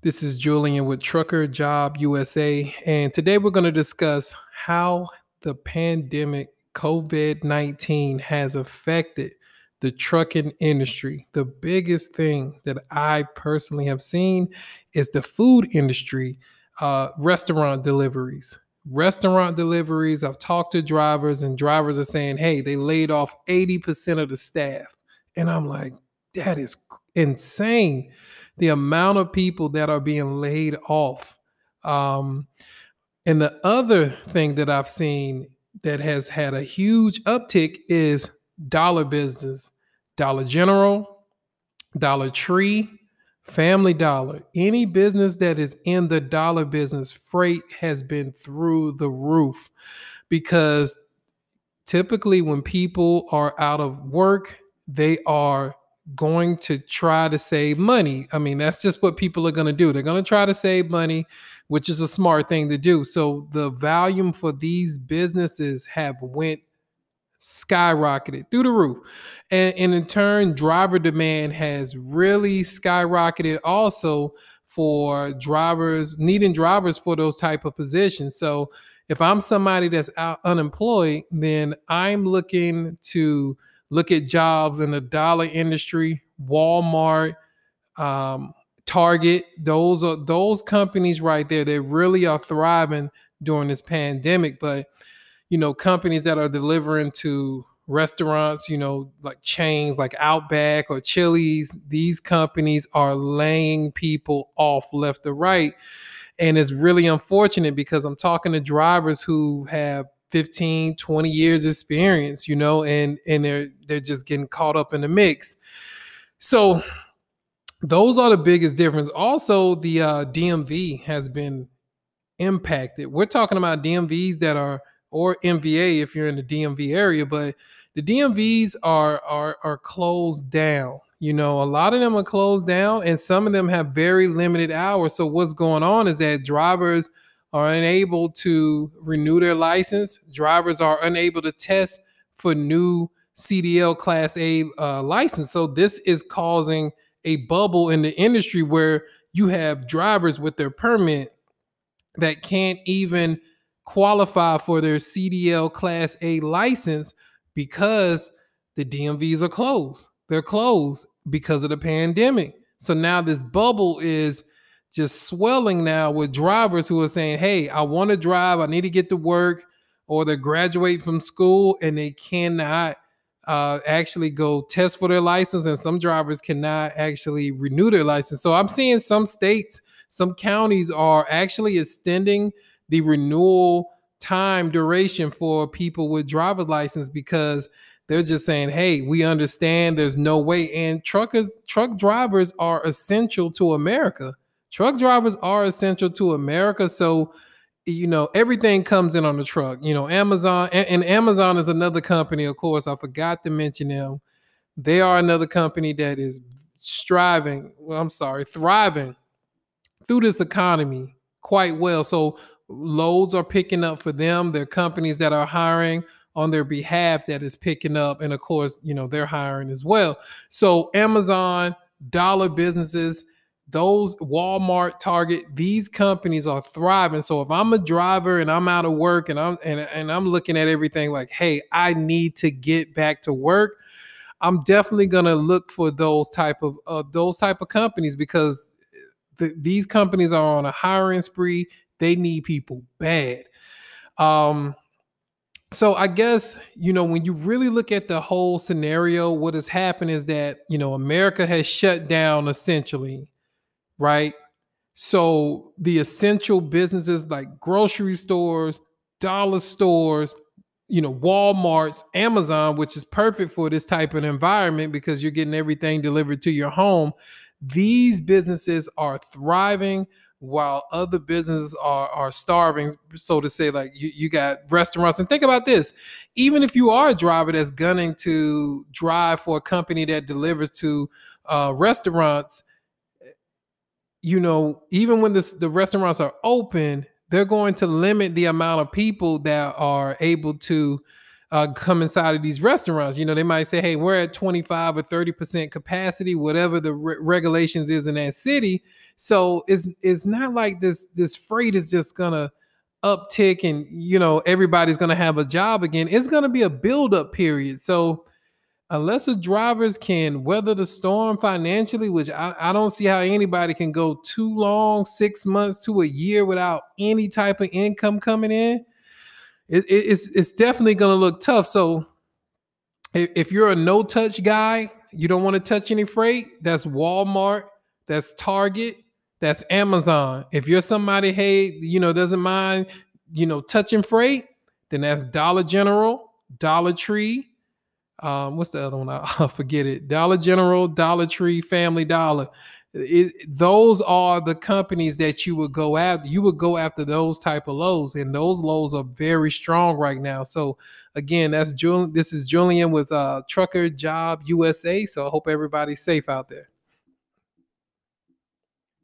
This is Julian with Trucker Job USA, and today we're going to discuss how the pandemic COVID 19 has affected the trucking industry. The biggest thing that I personally have seen is the food industry, uh, restaurant deliveries. Restaurant deliveries, I've talked to drivers, and drivers are saying, hey, they laid off 80% of the staff. And I'm like, that is insane. The amount of people that are being laid off. Um, and the other thing that I've seen that has had a huge uptick is dollar business, Dollar General, Dollar Tree, Family Dollar. Any business that is in the dollar business, freight has been through the roof because typically when people are out of work, they are going to try to save money. I mean, that's just what people are going to do. They're going to try to save money, which is a smart thing to do. So the volume for these businesses have went skyrocketed through the roof. And, and in turn, driver demand has really skyrocketed also for drivers needing drivers for those type of positions. So if I'm somebody that's out unemployed, then I'm looking to look at jobs in the dollar industry, Walmart, um, Target. Those are those companies right there. They really are thriving during this pandemic. But you know, companies that are delivering to restaurants, you know, like chains like Outback or Chili's, these companies are laying people off left or right. And it's really unfortunate because I'm talking to drivers who have 15 20 years experience you know and and they're they're just getting caught up in the mix. So those are the biggest difference. Also the uh, dmv has been impacted. We're talking about dmvs that are or mva if you're in the dmv area but the dmvs are are are closed down. You know a lot of them are closed down and some of them have very limited hours. So what's going on is that drivers are unable to renew their license. Drivers are unable to test for new CDL Class A uh, license. So this is causing a bubble in the industry where you have drivers with their permit that can't even qualify for their CDL Class A license because the DMVs are closed. They're closed because of the pandemic. So now this bubble is just swelling now with drivers who are saying, Hey, I want to drive, I need to get to work, or they graduate from school and they cannot uh, actually go test for their license, and some drivers cannot actually renew their license. So I'm seeing some states, some counties are actually extending the renewal time duration for people with driver's license because they're just saying, "Hey, we understand there's no way." And truckers, truck drivers are essential to America truck drivers are essential to America. So, you know, everything comes in on the truck. You know, Amazon and, and, Amazon is another company, of course. I forgot to mention them. They are another company that is striving, well, I'm sorry, thriving through this economy quite well. So loads are picking up for them. They're companies that are hiring on their behalf that is picking up. And of course, you know, they're hiring as well. So Amazon, dollar businesses, those Walmart, Target, these companies are thriving. So if I'm a driver and I'm out of work and I'm and, and I'm looking at everything like, hey, I need to get back to work, I'm definitely gonna look for those type of uh, those type of companies because the, these companies are on a hiring spree. They need people bad. Um, so I guess you know when you really look at the whole scenario, what has happened is that you know America has shut down essentially right? So the essential businesses like grocery stores, dollar stores, you know, Walmart's, Amazon, which is perfect for this type of environment because you're getting everything delivered to your home. These businesses are thriving while other businesses are, are starving, so to say, like you, you got restaurants. And think about this even if you are a driver that's gunning to drive for a company that delivers to uh, restaurants, you know, even when this, the restaurants are open, they're going to limit the amount of people that are able to uh, come inside of these restaurants. You know, they might say, "Hey, we're at 25 or 30 percent capacity, whatever the re- regulations is in that city." So it's it's not like this this freight is just gonna uptick and you know everybody's gonna have a job again. It's gonna be a build up period. So unless the drivers can weather the storm financially, which I, I don't see how anybody can go too long, six months to a year without any type of income coming in, it, it, it's it's definitely gonna look tough. So if, if you're a no touch guy, you don't want to touch any freight. That's Walmart. That's Target. That's Amazon. If you're somebody, hey, you know, doesn't mind, you know, touching freight, then that's Dollar General, Dollar Tree, um, what's the other one? I, will forget it. Dollar General, Dollar Tree, Family Dollar. It, those are the companies that you would go after. You would go after those type of lows, and those lows are very strong right now. So again, that's Julian. This is Julian with uh, Trucker Job USA. So I hope everybody's safe out there.